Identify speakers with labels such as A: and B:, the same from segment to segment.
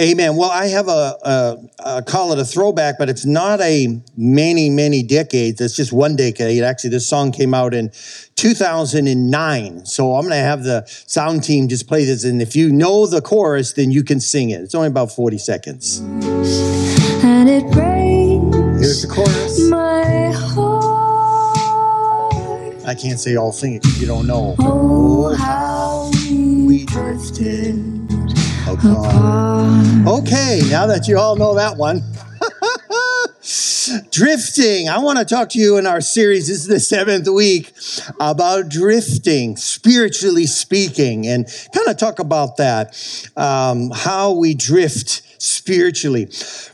A: Amen. Well, I have a, a, a, call it a throwback, but it's not a many, many decades. It's just one decade. Actually, this song came out in 2009. So I'm going to have the sound team just play this. And if you know the chorus, then you can sing it. It's only about 40 seconds.
B: And it breaks
A: Here's the chorus.
B: my heart.
A: I can't say all sing it because you don't know.
B: Oh, how we drifted
A: apart. Okay, now that you all know that one. drifting. I want to talk to you in our series. This is the seventh week about drifting, spiritually speaking, and kind of talk about that, um, how we drift spiritually.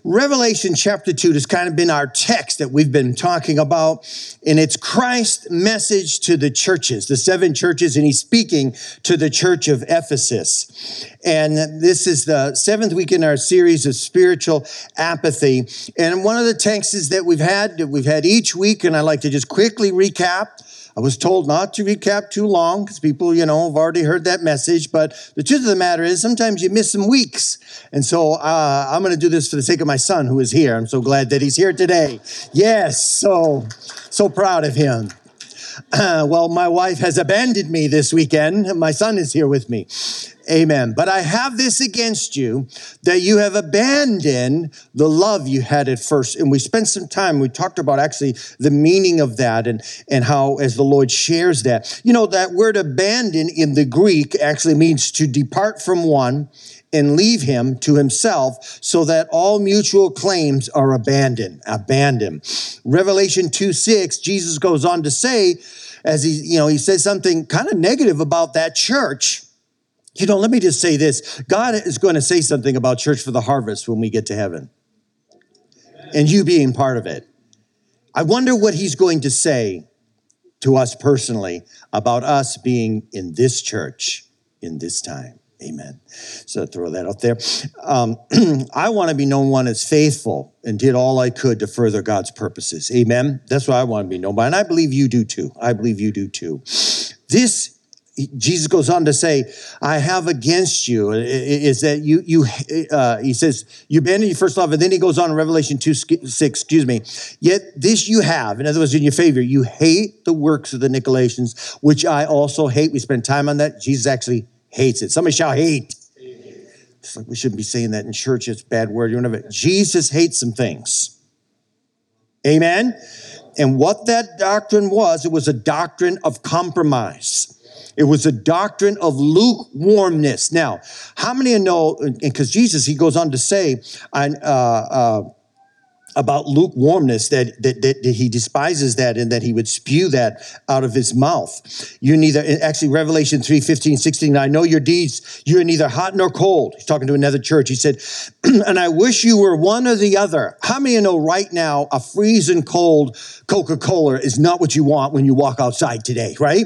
A: Revelation chapter 2 has kind of been our text that we've been talking about, and it's Christ's message to the churches, the seven churches, and he's speaking to the church of Ephesus. And this is the seventh week in our series of spiritual apathy. And one of the texts that we've had, that we've had each week, and I like to just quickly recap. I was told not to recap too long because people, you know, have already heard that message. But the truth of the matter is sometimes you miss some weeks. And so uh, I'm going to do this for the sake of my son who is here. I'm so glad that he's here today. Yes, so, so proud of him. Well, my wife has abandoned me this weekend. My son is here with me. Amen. But I have this against you that you have abandoned the love you had at first. And we spent some time, we talked about actually the meaning of that and, and how, as the Lord shares that. You know, that word abandon in the Greek actually means to depart from one and leave him to himself so that all mutual claims are abandoned abandoned. Revelation 2 6 jesus goes on to say as he you know he says something kind of negative about that church. You know let me just say this. God is going to say something about church for the harvest when we get to heaven. And you being part of it. I wonder what he's going to say to us personally about us being in this church in this time Amen. So throw that out there. Um, I want to be known one as faithful and did all I could to further God's purposes. Amen. That's what I want to be known by. And I believe you do too. I believe you do too. This, Jesus goes on to say, I have against you is that you, you, uh, he says, you abandoned your first love. And then he goes on in Revelation 2, 6, excuse me. Yet this you have, in other words, in your favor, you hate the works of the Nicolaitans, which I also hate. We spend time on that. Jesus actually hates it. Somebody shall hate. It's like we shouldn't be saying that in church. It's a bad word. You don't have it. Jesus hates some things. Amen. And what that doctrine was, it was a doctrine of compromise. It was a doctrine of lukewarmness. Now, how many know? Because Jesus, he goes on to say, uh, uh, about lukewarmness that, that, that, that, he despises that and that he would spew that out of his mouth. You neither, actually, Revelation 3 15, 16, I know your deeds. You're neither hot nor cold. He's talking to another church. He said, and I wish you were one or the other. How many of you know right now a freezing cold Coca Cola is not what you want when you walk outside today, right?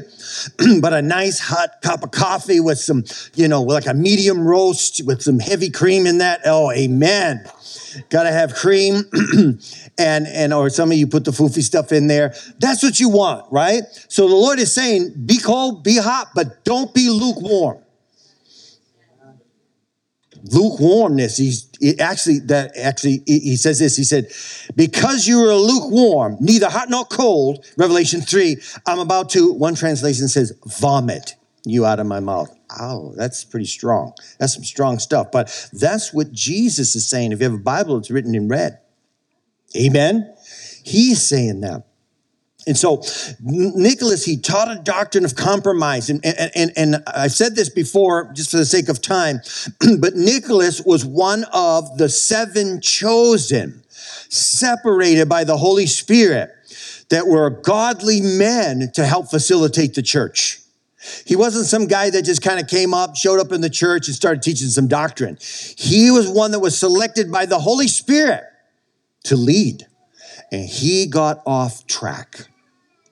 A: but a nice hot cup of coffee with some, you know, like a medium roast with some heavy cream in that. Oh, amen. Got to have cream and and or some of you put the foofy stuff in there. That's what you want, right? So the Lord is saying, be cold, be hot, but don't be lukewarm. Lukewarmness. He's it actually that actually he says this. He said, "Because you are lukewarm, neither hot nor cold." Revelation three. I'm about to. One translation says, "Vomit you out of my mouth." Oh, that's pretty strong. That's some strong stuff. But that's what Jesus is saying. If you have a Bible, it's written in red. Amen. He's saying that. And so Nicholas, he taught a doctrine of compromise. And, and, and, and I've said this before just for the sake of time, but Nicholas was one of the seven chosen, separated by the Holy Spirit, that were godly men to help facilitate the church. He wasn't some guy that just kind of came up, showed up in the church, and started teaching some doctrine. He was one that was selected by the Holy Spirit to lead. And he got off track.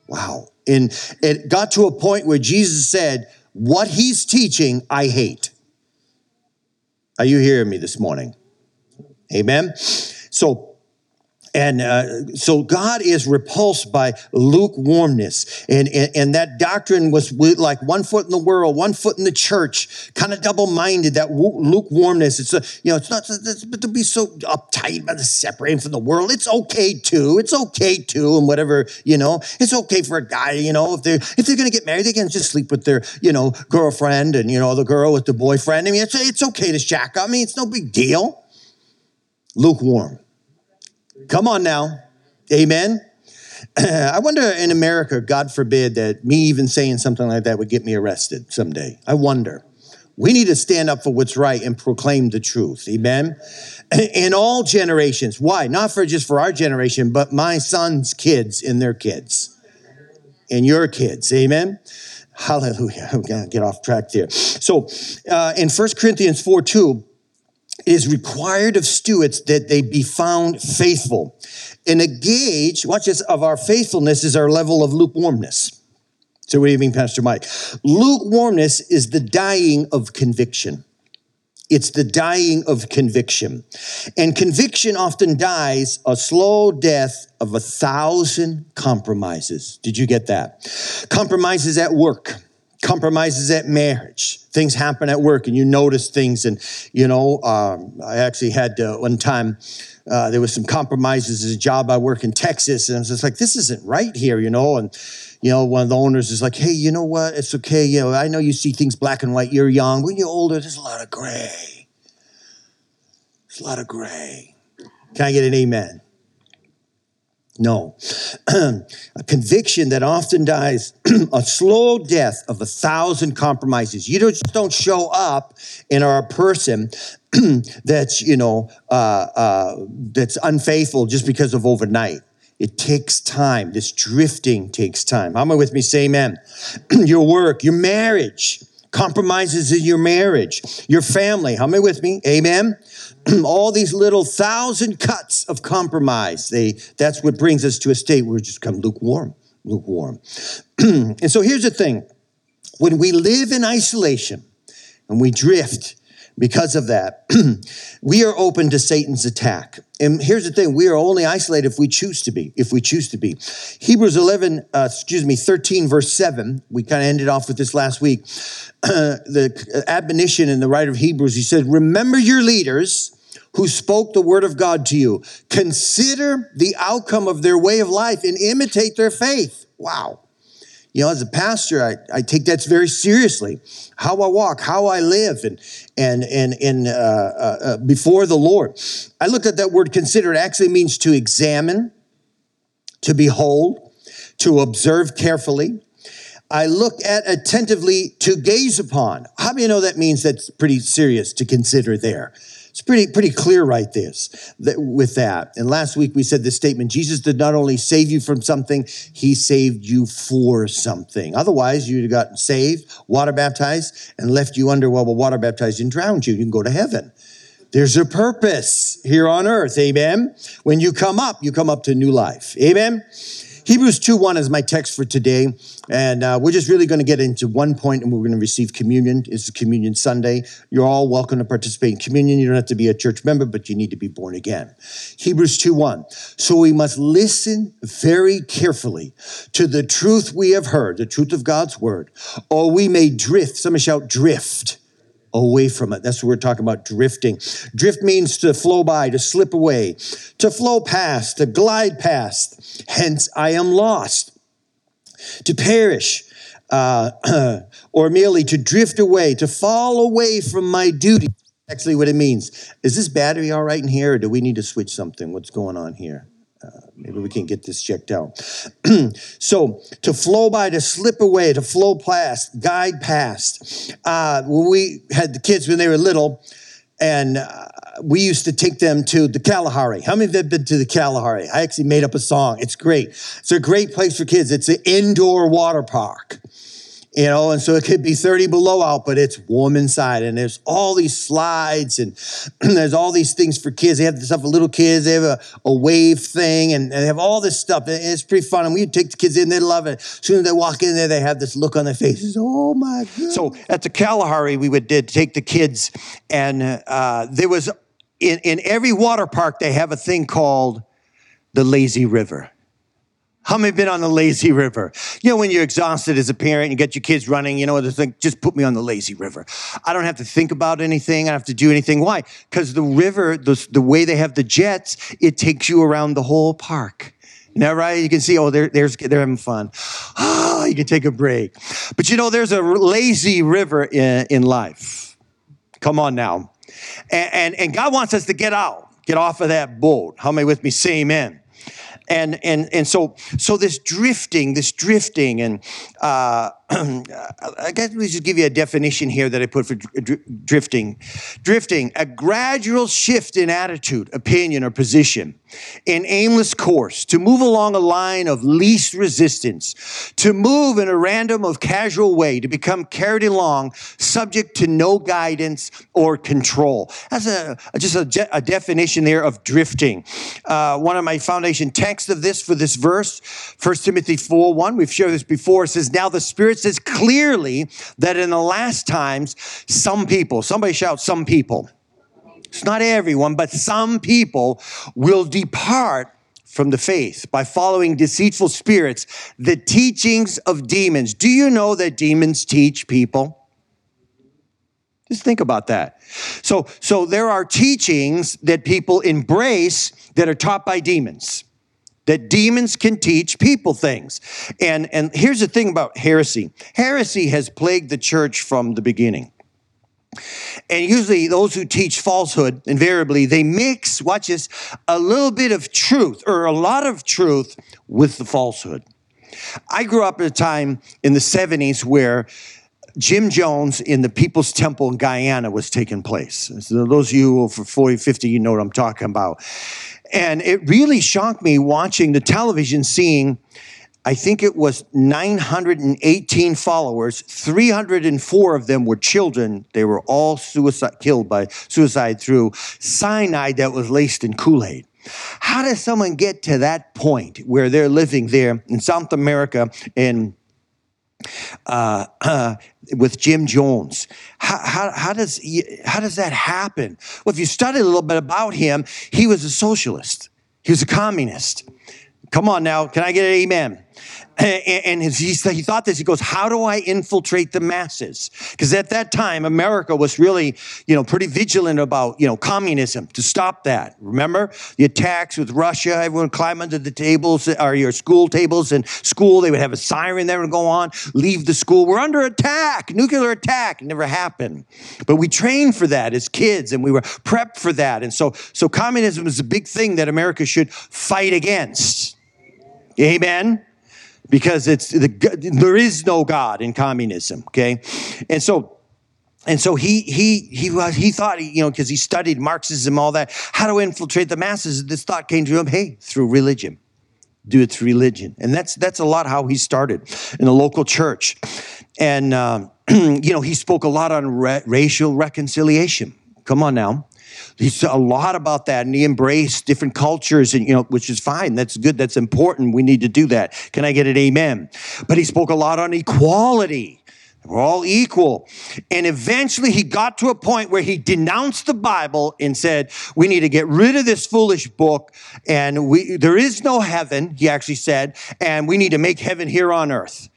A: Wow. And it got to a point where Jesus said, What he's teaching, I hate. Are you hearing me this morning? Amen. So and uh, so God is repulsed by lukewarmness. And, and, and, that doctrine was like one foot in the world, one foot in the church, kind of double minded, that lukewarmness. It's, a, you know, it's not it's, but to be so uptight about separating from the world. It's okay too. It's okay too. And whatever, you know, it's okay for a guy, you know, if they're, if they're going to get married, they can just sleep with their, you know, girlfriend and, you know, the girl with the boyfriend. I mean, it's, it's okay to shack up. I mean, it's no big deal. Lukewarm. Come on now. Amen. I wonder in America, God forbid that me even saying something like that would get me arrested someday. I wonder. We need to stand up for what's right and proclaim the truth. Amen. In all generations. Why? Not for just for our generation, but my son's kids and their kids and your kids. Amen. Hallelujah. I'm going to get off track there. So uh, in 1 Corinthians 4 2, it is required of stewards that they be found faithful. And a gauge, watch this, of our faithfulness is our level of lukewarmness. So, what do you mean, Pastor Mike? Lukewarmness is the dying of conviction. It's the dying of conviction. And conviction often dies a slow death of a thousand compromises. Did you get that? Compromises at work compromises at marriage. Things happen at work, and you notice things. And you know, um, I actually had uh, one time. Uh, there was some compromises at a job I work in Texas, and I was just like, "This isn't right here," you know. And you know, one of the owners is like, "Hey, you know what? It's okay. You know, I know you see things black and white. You're young. When you're older, there's a lot of gray. There's a lot of gray." Can I get an amen? No. a conviction that often dies a slow death of a thousand compromises. You just don't show up and are a person that's, you know, uh, uh, that's unfaithful just because of overnight. It takes time. This drifting takes time. How am I with me? Say amen. your work, your marriage, compromises in your marriage, your family. How many with me? Amen. All these little thousand cuts of compromise. They that's what brings us to a state where we just come lukewarm, lukewarm. and so here's the thing: when we live in isolation and we drift, because of that, we are open to Satan's attack. And here's the thing we are only isolated if we choose to be, if we choose to be. Hebrews 11, uh, excuse me, 13, verse 7, we kind of ended off with this last week. the admonition in the writer of Hebrews, he said, Remember your leaders who spoke the word of God to you. Consider the outcome of their way of life and imitate their faith. Wow. You know, as a pastor, I, I take that very seriously. How I walk, how I live, and and and and uh, uh, uh, before the Lord. I looked at that word "consider." It actually means to examine, to behold, to observe carefully. I look at attentively to gaze upon. How do you know that means that's pretty serious to consider there? It's pretty, pretty clear right there that, with that. And last week we said this statement Jesus did not only save you from something, he saved you for something. Otherwise, you'd have gotten saved, water baptized, and left you under, well, well water baptized and drowned you. You can go to heaven. There's a purpose here on earth. Amen. When you come up, you come up to new life. Amen. Hebrews 2 1 is my text for today. And uh, we're just really going to get into one point and we're going to receive communion. It's Communion Sunday. You're all welcome to participate in communion. You don't have to be a church member, but you need to be born again. Hebrews 2 1. So we must listen very carefully to the truth we have heard, the truth of God's word, or we may drift. Somebody shout, drift away from it. That's what we're talking about drifting. Drift means to flow by, to slip away, to flow past, to glide past. Hence, I am lost. To perish, uh, or merely to drift away, to fall away from my duty. Actually, what it means is this battery all right in here, or do we need to switch something? What's going on here? Uh, maybe we can get this checked out. so to flow by, to slip away, to flow past, guide past. Uh, when we had the kids when they were little, and uh, we used to take them to the Kalahari. How many of you have been to the Kalahari? I actually made up a song. It's great. It's a great place for kids. It's an indoor water park
C: you know, and so it could be 30 below out, but it's warm inside. And there's all these slides and there's all these things for kids. They have stuff for little kids. They have a, a wave thing and, and they have all this stuff. And it's pretty fun. And we take the kids in, they love it. As soon as they walk in there, they have this look on their faces. Oh my God.
A: So at the Kalahari, we would did take the kids, and uh, there was in, in every water park they have a thing called the lazy river. How many been on the lazy river? You know, when you're exhausted as a parent, you get your kids running, you know, they think, just put me on the lazy river. I don't have to think about anything. I don't have to do anything. Why? Because the river, the, the way they have the jets, it takes you around the whole park. Now, right? You can see, oh, they're, they're, they're having fun. Oh, you can take a break. But you know, there's a lazy river in, in life. Come on now. And, and, and God wants us to get out, get off of that boat. How many with me? Say amen and and and so so this drifting this drifting and uh, i guess we should give you a definition here that i put for dr- drifting drifting a gradual shift in attitude opinion or position an aimless course to move along a line of least resistance to move in a random of casual way to become carried along subject to no guidance or control that's a just a, a definition there of drifting uh, one of my foundation texts of this for this verse, 1 Timothy 4 1. We've shared this before. It says, Now the Spirit says clearly that in the last times, some people, somebody shout, some people. It's not everyone, but some people will depart from the faith by following deceitful spirits, the teachings of demons. Do you know that demons teach people? Just think about that. So, so there are teachings that people embrace that are taught by demons that demons can teach people things. And, and here's the thing about heresy heresy has plagued the church from the beginning. And usually, those who teach falsehood, invariably, they mix, watch this, a little bit of truth or a lot of truth with the falsehood. I grew up at a time in the 70s where Jim Jones in the People's Temple in Guyana was taking place. So those of you over 40, 50, you know what I'm talking about. And it really shocked me watching the television, seeing, I think it was 918 followers. 304 of them were children. They were all suicide, killed by suicide through cyanide that was laced in Kool Aid. How does someone get to that point where they're living there in South America in uh, uh, with Jim Jones. How, how, how, does, how does that happen? Well, if you study a little bit about him, he was a socialist, he was a communist. Come on now, can I get an amen? And he, he thought this, he goes, how do I infiltrate the masses? Because at that time, America was really, you know, pretty vigilant about, you know, communism to stop that. Remember the attacks with Russia, everyone climb under the tables or your school tables and school, they would have a siren that would go on, leave the school. We're under attack, nuclear attack. It never happened. But we trained for that as kids and we were prepped for that. And so, so communism is a big thing that America should fight against. Amen because it's the, there is no God in communism. Okay, and so. And so he he he was he thought you know because he studied Marxism all that how to infiltrate the masses. This thought came to him, hey, through religion, do it through religion, and that's that's a lot how he started in a local church, and um, you know he spoke a lot on ra- racial reconciliation. Come on now, he said a lot about that and he embraced different cultures and you know which is fine. That's good. That's important. We need to do that. Can i get an amen? But he spoke a lot on equality. We're all equal. And eventually he got to a point where he denounced the Bible and said, we need to get rid of this foolish book and we, there is no heaven, he actually said, and we need to make heaven here on earth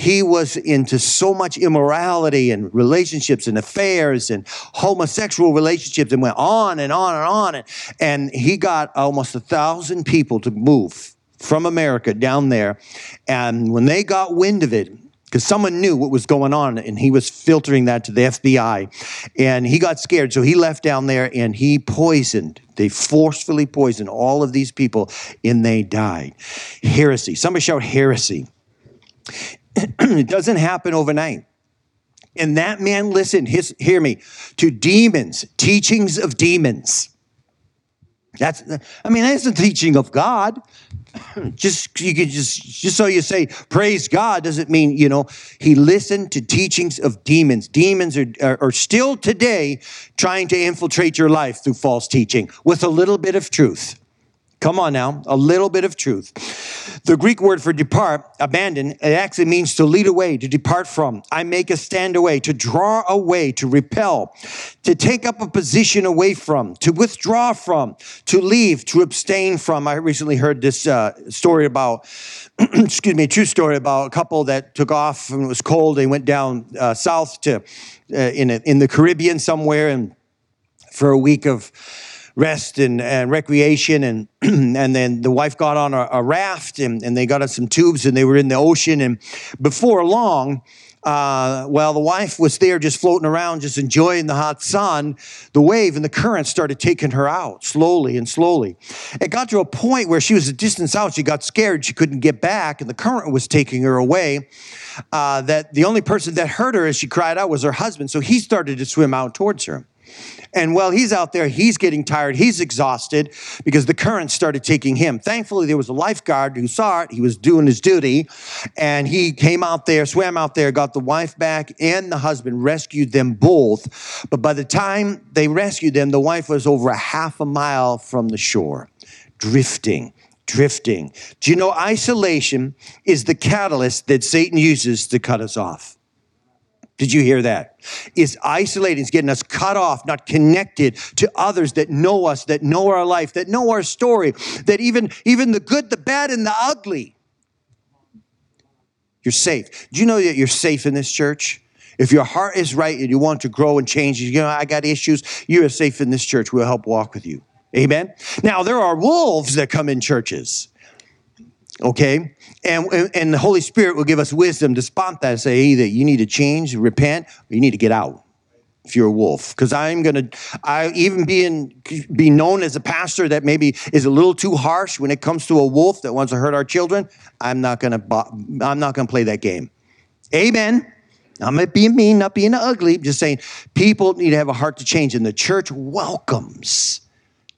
A: he was into so much immorality and relationships and affairs and homosexual relationships and went on and on and on. And, and he got almost a thousand people to move from America down there. And when they got wind of it, because someone knew what was going on and he was filtering that to the FBI. And he got scared. So he left down there and he poisoned, they forcefully poisoned all of these people and they died. Heresy. Somebody shout heresy. it doesn't happen overnight. And that man listened, his, hear me, to demons, teachings of demons. That's, I mean, that's the teaching of God. Just you could just just so you say praise God doesn't mean you know he listened to teachings of demons. Demons are, are, are still today trying to infiltrate your life through false teaching with a little bit of truth. Come on now, a little bit of truth. The Greek word for depart, abandon, it actually means to lead away, to depart from. I make a stand away, to draw away, to repel, to take up a position away from, to withdraw from, to leave, to abstain from. I recently heard this uh, story about, excuse me, a true story about a couple that took off and it was cold. They went down uh, south to uh, in a, in the Caribbean somewhere and for a week of rest and, and recreation and and then the wife got on a, a raft and, and they got on some tubes and they were in the ocean. And before long uh, while the wife was there just floating around just enjoying the hot sun the wave and the current started taking her out slowly and slowly. It got to a point where she was a distance out. She got scared. She couldn't get back and the current was taking her away uh, that the only person that heard her as she cried out was her husband. So he started to swim out towards her and while he's out there, he's getting tired, he's exhausted because the current started taking him. Thankfully, there was a lifeguard who saw it. He was doing his duty, and he came out there, swam out there, got the wife back and the husband, rescued them both. But by the time they rescued them, the wife was over a half a mile from the shore, drifting drifting. Do you know isolation is the catalyst that Satan uses to cut us off? Did you hear that? It's isolating, it's getting us cut off, not connected to others that know us, that know our life, that know our story, that even, even the good, the bad, and the ugly. You're safe. Do you know that you're safe in this church? If your heart is right and you want to grow and change, you know, I got issues, you are safe in this church. We'll help walk with you. Amen. Now, there are wolves that come in churches okay? And, and the holy spirit will give us wisdom to spot that and say that you need to change repent or you need to get out if you're a wolf. Because i'm gonna i even being be known as a pastor that maybe is a little too harsh when it comes to a wolf that wants to hurt our children i'm not gonna i'm not gonna play that game. Amen. I'm not being mean, not being ugly, just saying people need to have a heart to change, and the church welcomes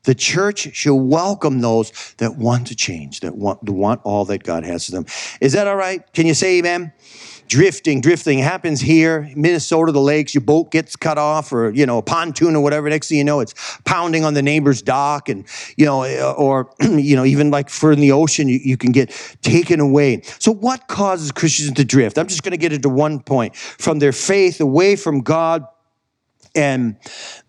A: the church should welcome those that want to change, that want, to want all that God has for them. Is that all right? Can you say amen? Drifting, drifting happens here, Minnesota, the lakes, your boat gets cut off, or you know, a pontoon or whatever. Next thing you know, it's pounding on the neighbor's dock, and you know, eh, or you know, even like for in the ocean, you, you can get taken away. So, what causes Christians to drift? I'm just going to get into one point from their faith away from God and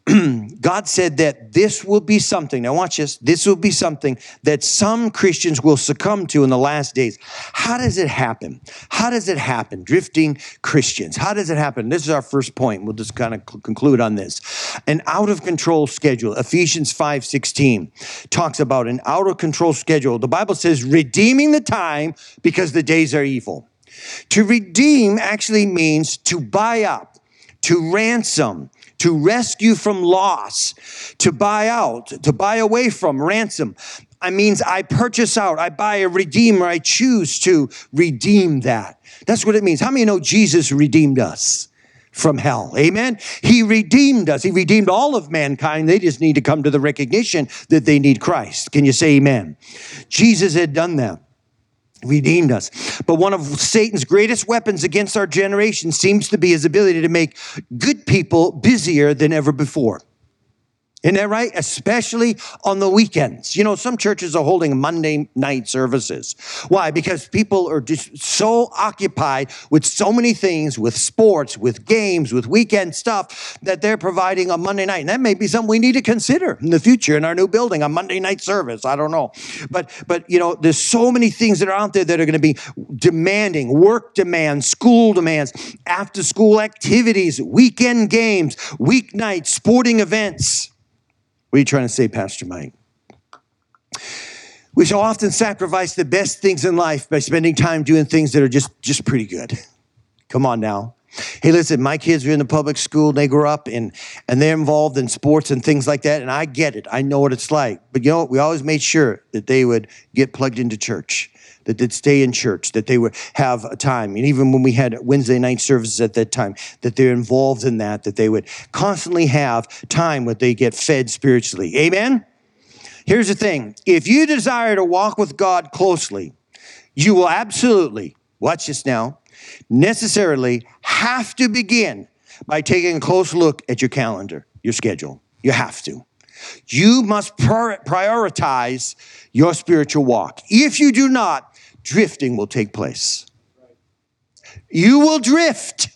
A: God said that this will be something. Now, watch this. This will be something that some Christians will succumb to in the last days. How does it happen? How does it happen? Drifting Christians. How does it happen? This is our first point. We'll just kind of conclude on this. An out of control schedule. Ephesians 5 16 talks about an out of control schedule. The Bible says, redeeming the time because the days are evil. To redeem actually means to buy up, to ransom to rescue from loss, to buy out, to buy away from, ransom. I means I purchase out, I buy a redeemer, I choose to redeem that. That's what it means. How many know Jesus redeemed us? from hell. Amen. He redeemed us. He redeemed all of mankind. They just need to come to the recognition that they need Christ. Can you say amen? Jesus had done that redeemed us. But one of Satan's greatest weapons against our generation seems to be his ability to make good people busier than ever before. Isn't that right? Especially on the weekends. You know, some churches are holding Monday night services. Why? Because people are just so occupied with so many things, with sports, with games, with weekend stuff, that they're providing a Monday night. And that may be something we need to consider in the future in our new building, a Monday night service. I don't know. But, but, you know, there's so many things that are out there that are going to be demanding work demands, school demands, after school activities, weekend games, weeknights, sporting events. What are you trying to say, Pastor Mike? We shall often sacrifice the best things in life by spending time doing things that are just, just pretty good. Come on now. Hey, listen, my kids are in the public school, they grow up and, and they're involved in sports and things like that, and I get it. I know what it's like. But you know, we always made sure that they would get plugged into church that they'd stay in church, that they would have a time. And even when we had Wednesday night services at that time, that they're involved in that, that they would constantly have time where they get fed spiritually. Amen? Here's the thing if you desire to walk with God closely, you will absolutely, watch this now, necessarily have to begin by taking a close look at your calendar, your schedule. You have to. You must prioritize your spiritual walk. If you do not, drifting will take place. You will drift.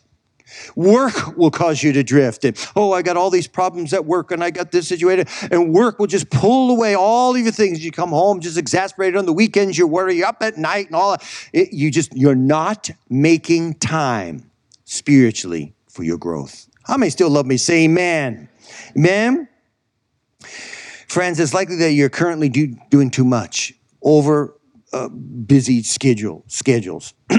A: Work will cause you to drift. And, oh, I got all these problems at work and I got this situated. And work will just pull away all of your things. You come home just exasperated on the weekends. You worry up at night and all that. It, you just, you're not making time spiritually for your growth. How many still love me? Say amen. Amen. Friends, it's likely that you're currently do, doing too much over uh, busy schedule schedules.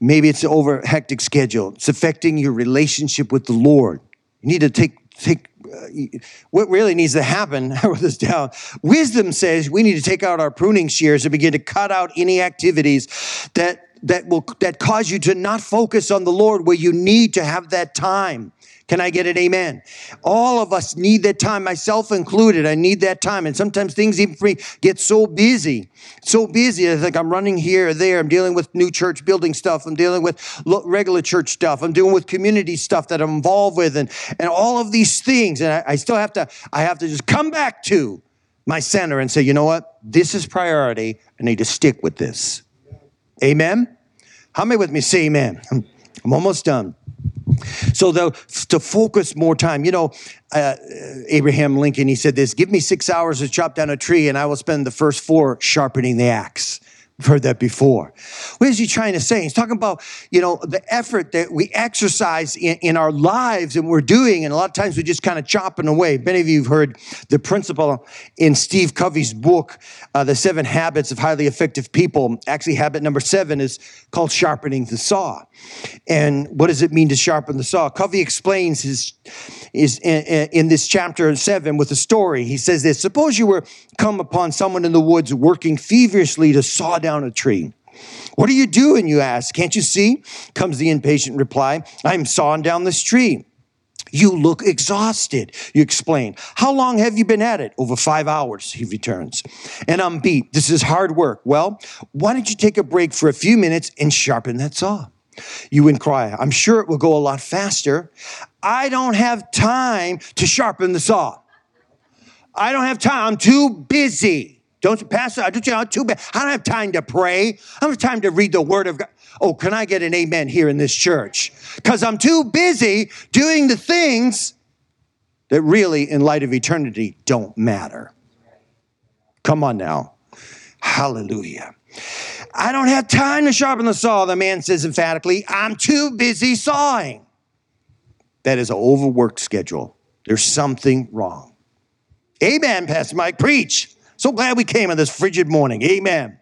A: Maybe it's an over hectic schedule. It's affecting your relationship with the Lord. You need to take take uh, what really needs to happen. I wrote this down. Wisdom says we need to take out our pruning shears and begin to cut out any activities that that will that cause you to not focus on the Lord where you need to have that time. Can I get an amen? All of us need that time, myself included. I need that time. And sometimes things even for me get so busy, so busy. I think I'm running here or there. I'm dealing with new church building stuff. I'm dealing with regular church stuff. I'm dealing with community stuff that I'm involved with and, and all of these things. And I, I still have to, I have to just come back to my center and say, you know what? This is priority. I need to stick with this. Amen? How many with me say amen? I'm almost done. So the, to focus more time, you know, uh, Abraham Lincoln, he said this, give me six hours to chop down a tree and I will spend the first four sharpening the axe. We've heard that before. What is he trying to say? He's talking about, you know, the effort that we exercise in, in our lives and we're doing, and a lot of times we're just kind of chopping away. Many of you have heard the principle in Steve Covey's book, uh, The Seven Habits of Highly Effective People. Actually, habit number seven is called sharpening the saw. And what does it mean to sharpen the saw? Covey explains his is in, in this chapter seven with a story. He says this: Suppose you were come upon someone in the woods working feverishly to saw down a tree. What are you doing? You ask. Can't you see? Comes the impatient reply. I'm sawing down this tree. You look exhausted, you explain. How long have you been at it? Over five hours, he returns. And I'm beat. This is hard work. Well, why don't you take a break for a few minutes and sharpen that saw? You inquire. I'm sure it will go a lot faster. I don't have time to sharpen the saw. I don't have time. I'm too busy. Don't pass I don't you know, too bad. I don't have time to pray. I don't have time to read the word of God. Oh, can I get an amen here in this church? Because I'm too busy doing the things that really, in light of eternity, don't matter. Come on now. Hallelujah. I don't have time to sharpen the saw, the man says emphatically. I'm too busy sawing. That is an overworked schedule. There's something wrong. Amen, Pastor Mike. Preach. So glad we came on this frigid morning. Amen.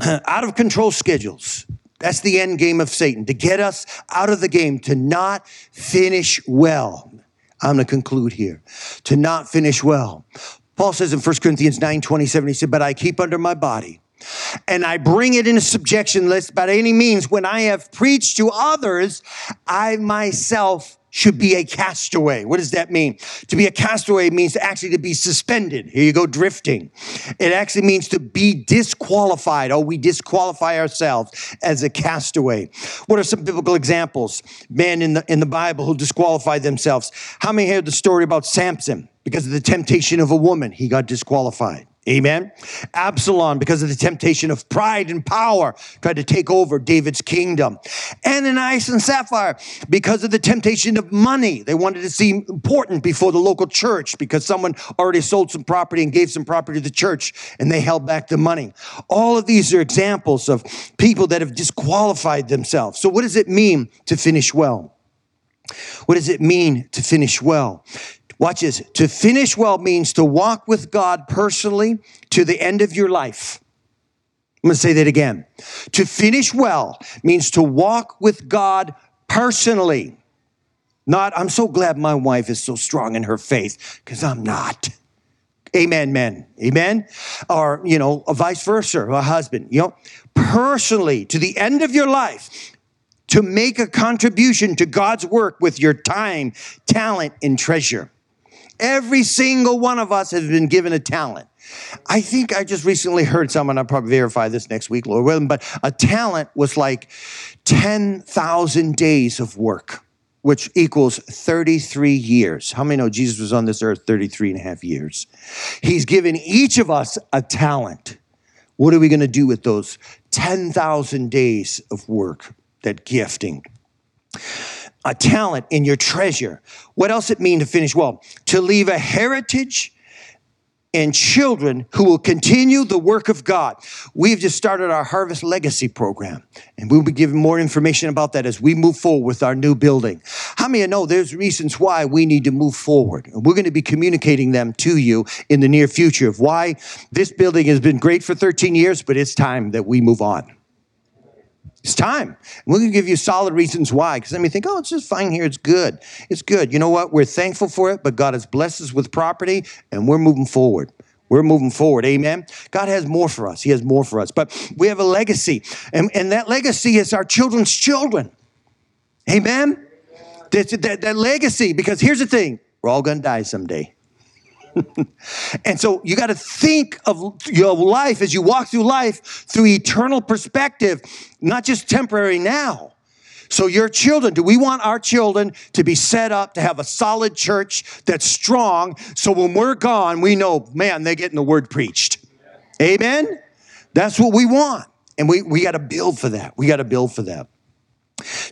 A: out of control schedules. That's the end game of Satan, to get us out of the game, to not finish well. I'm going to conclude here. To not finish well. Paul says in 1 Corinthians 9 27, he said, But I keep under my body and I bring it into subjection lest by any means when I have preached to others, I myself should mm-hmm. be a castaway. What does that mean? To be a castaway means actually to be suspended. Here you go, drifting. It actually means to be disqualified. Oh, we disqualify ourselves as a castaway. What are some biblical examples? Men in the, in the Bible who disqualified themselves. How many heard the story about Samson? Because of the temptation of a woman, he got disqualified. Amen. Absalom, because of the temptation of pride and power, tried to take over David's kingdom. Ananias and Sapphira, because of the temptation of money, they wanted to seem important before the local church because someone already sold some property and gave some property to the church and they held back the money. All of these are examples of people that have disqualified themselves. So, what does it mean to finish well? What does it mean to finish well? Watch this. To finish well means to walk with God personally to the end of your life. I'm going to say that again. To finish well means to walk with God personally. Not, I'm so glad my wife is so strong in her faith, because I'm not. Amen, men. Amen. Or, you know, vice versa, a husband, you know, personally to the end of your life, to make a contribution to God's work with your time, talent, and treasure. Every single one of us has been given a talent. I think I just recently heard someone, I'll probably verify this next week, Lord willing, but a talent was like 10,000 days of work, which equals 33 years. How many know Jesus was on this earth 33 and a half years? He's given each of us a talent. What are we going to do with those 10,000 days of work, that gifting? A talent in your treasure. What else it mean to finish well? To leave a heritage and children who will continue the work of God. We've just started our Harvest Legacy program, and we'll be giving more information about that as we move forward with our new building. How many of you know there's reasons why we need to move forward? And we're going to be communicating them to you in the near future of why this building has been great for 13 years, but it's time that we move on. It's time. We're going to give you solid reasons why. Because then we think, oh, it's just fine here. It's good. It's good. You know what? We're thankful for it, but God has blessed us with property and we're moving forward. We're moving forward. Amen. God has more for us. He has more for us. But we have a legacy, and, and that legacy is our children's children. Amen. That, that, that legacy, because here's the thing we're all going to die someday. and so you got to think of your life as you walk through life through eternal perspective, not just temporary now. So, your children, do we want our children to be set up to have a solid church that's strong? So, when we're gone, we know, man, they're getting the word preached. Amen? That's what we want. And we, we got to build for that. We got to build for that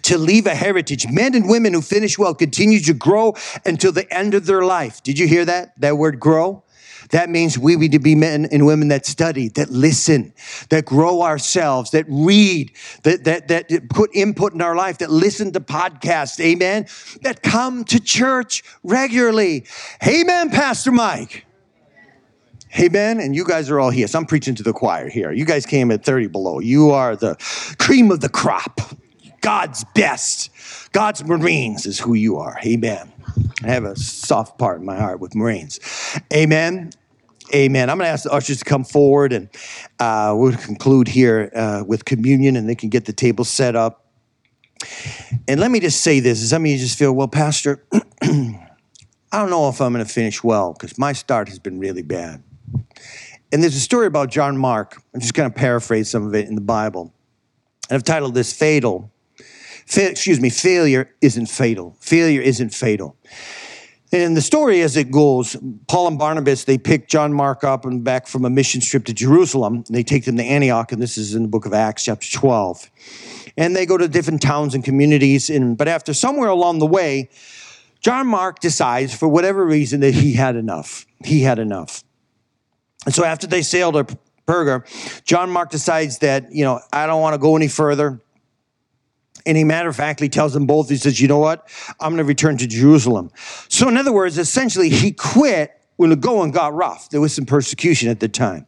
A: to leave a heritage. Men and women who finish well continue to grow until the end of their life. Did you hear that? That word grow? That means we need to be men and women that study, that listen, that grow ourselves, that read, that, that, that put input in our life, that listen to podcasts, amen, that come to church regularly. Amen, Pastor Mike. Amen. And you guys are all here. So I'm preaching to the choir here. You guys came at 30 below. You are the cream of the crop. God's best. God's Marines is who you are. Amen. I have a soft part in my heart with Marines. Amen. Amen. I'm going to ask the ushers to come forward and uh, we'll conclude here uh, with communion and they can get the table set up. And let me just say this some of you just feel, well, Pastor, I don't know if I'm going to finish well because my start has been really bad. And there's a story about John Mark. I'm just going to paraphrase some of it in the Bible. And I've titled this Fatal Fa- excuse me, failure isn't fatal. Failure isn't fatal. And the story as it goes, Paul and Barnabas, they pick John Mark up and back from a mission trip to Jerusalem. And they take them to Antioch, and this is in the book of Acts, chapter 12. And they go to different towns and communities. And, but after somewhere along the way, John Mark decides, for whatever reason, that he had enough. He had enough. And so after they sail to Perga, John Mark decides that, you know, I don't want to go any further. And he matter of factly tells them both, he says, you know what? I'm going to return to Jerusalem. So, in other words, essentially, he quit when the going got rough. There was some persecution at the time.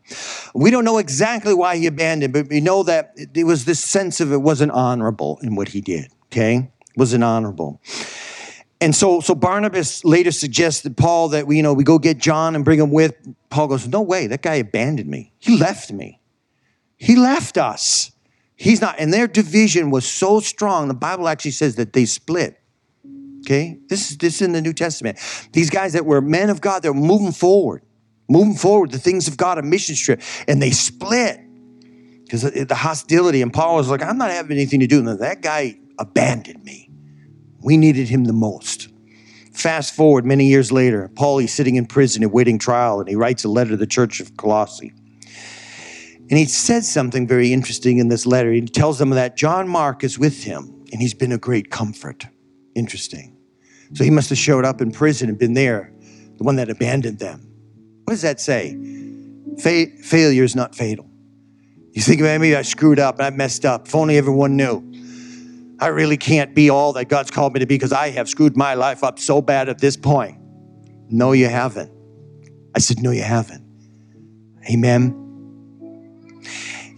A: We don't know exactly why he abandoned, but we know that it was this sense of it wasn't honorable in what he did, okay? Wasn't honorable. And so, so Barnabas later suggested Paul that we, you know, we go get John and bring him with. Paul goes, no way, that guy abandoned me. He left me. He left us. He's not, and their division was so strong. The Bible actually says that they split. Okay, this is this is in the New Testament. These guys that were men of God, they're moving forward, moving forward, the things of God, a mission trip, and they split because the hostility. And Paul was like, "I'm not having anything to do with that. Guy abandoned me. We needed him the most." Fast forward many years later, Paul he's sitting in prison awaiting trial, and he writes a letter to the church of Colossae. And he says something very interesting in this letter. He tells them that John Mark is with him and he's been a great comfort. Interesting. So he must have showed up in prison and been there, the one that abandoned them. What does that say? Fa- failure is not fatal. You think, maybe I screwed up and I messed up. If only everyone knew. I really can't be all that God's called me to be because I have screwed my life up so bad at this point. No, you haven't. I said, No, you haven't. Amen.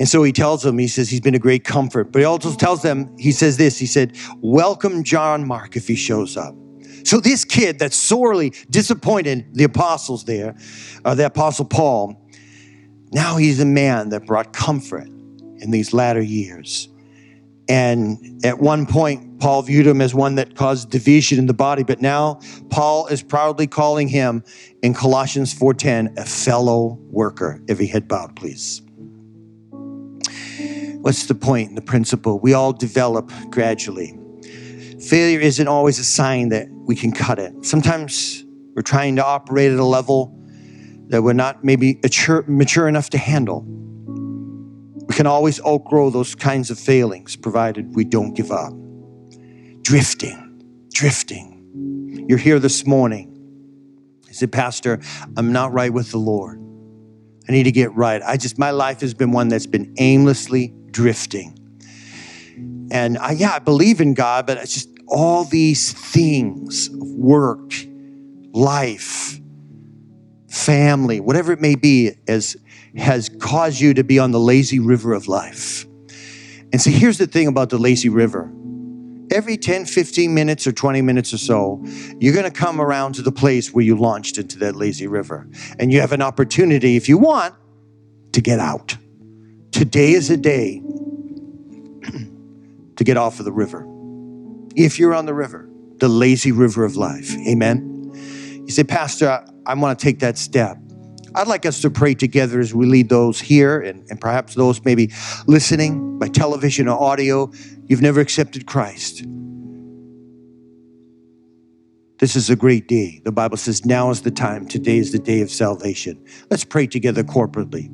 A: And so he tells them, he says, he's been a great comfort. But he also tells them, he says this, he said, welcome John Mark if he shows up. So this kid that's sorely disappointed the apostles there, uh, the apostle Paul, now he's a man that brought comfort in these latter years. And at one point, Paul viewed him as one that caused division in the body, but now Paul is proudly calling him in Colossians 4:10 a fellow worker. Every head bowed, please. What's the point, the principle? We all develop gradually. Failure isn't always a sign that we can cut it. Sometimes we're trying to operate at a level that we're not maybe mature, enough to handle. We can always outgrow those kinds of failings provided we don't give up. Drifting, drifting. You're here this morning. You said, Pastor, I'm not right with the Lord. I need to get right. I just, my life has been one that's been aimlessly drifting. And I, yeah, I believe in God, but it's just all these things of work, life, family, whatever it may be, as has caused you to be on the lazy river of life. And see, here's the thing about the lazy river. Every 10, 15 minutes or 20 minutes or so, you're going to come around to the place where you launched into that lazy river. And you have an opportunity, if you want, to get out. Today is a day to get off of the river. If you're on the river, the lazy river of life. Amen. You say, Pastor, I, want to take that step. I'd like us to pray together as we lead those here and, and perhaps those maybe listening by television or audio. You've never accepted Christ. This is a great day. The Bible says, now is the time. Today is the day of salvation. Let's pray together corporately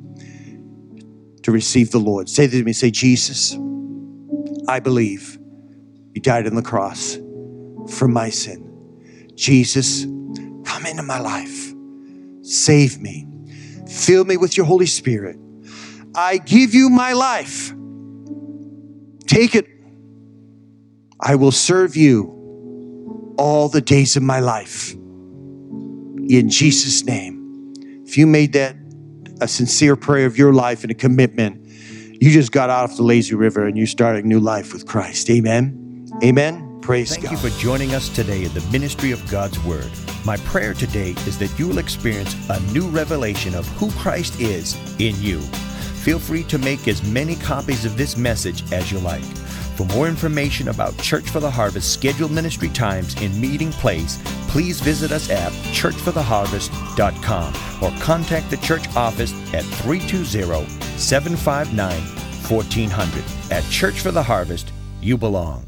A: to receive the Lord. Say to me, say, Jesus, I believe you died on the cross for my sin. Jesus, come into my life. Save me. Fill me with your Holy Spirit. I give you my life. Take it. I will serve you all the days of my life. In Jesus' name. If you made that a sincere prayer of your life and a commitment, you just got off the lazy river and you started a new life with Christ. Amen. Amen. Praise
D: Thank
A: God.
D: Thank you for joining us today in the ministry of God's Word. My prayer today is that you will experience a new revelation of who Christ is in you. Feel free to make as many copies of this message as you like. For more information about Church for the Harvest scheduled ministry times and meeting place, please visit us at churchfortheharvest.com or contact the church office at 320 759 1400. At Church for the Harvest, you belong.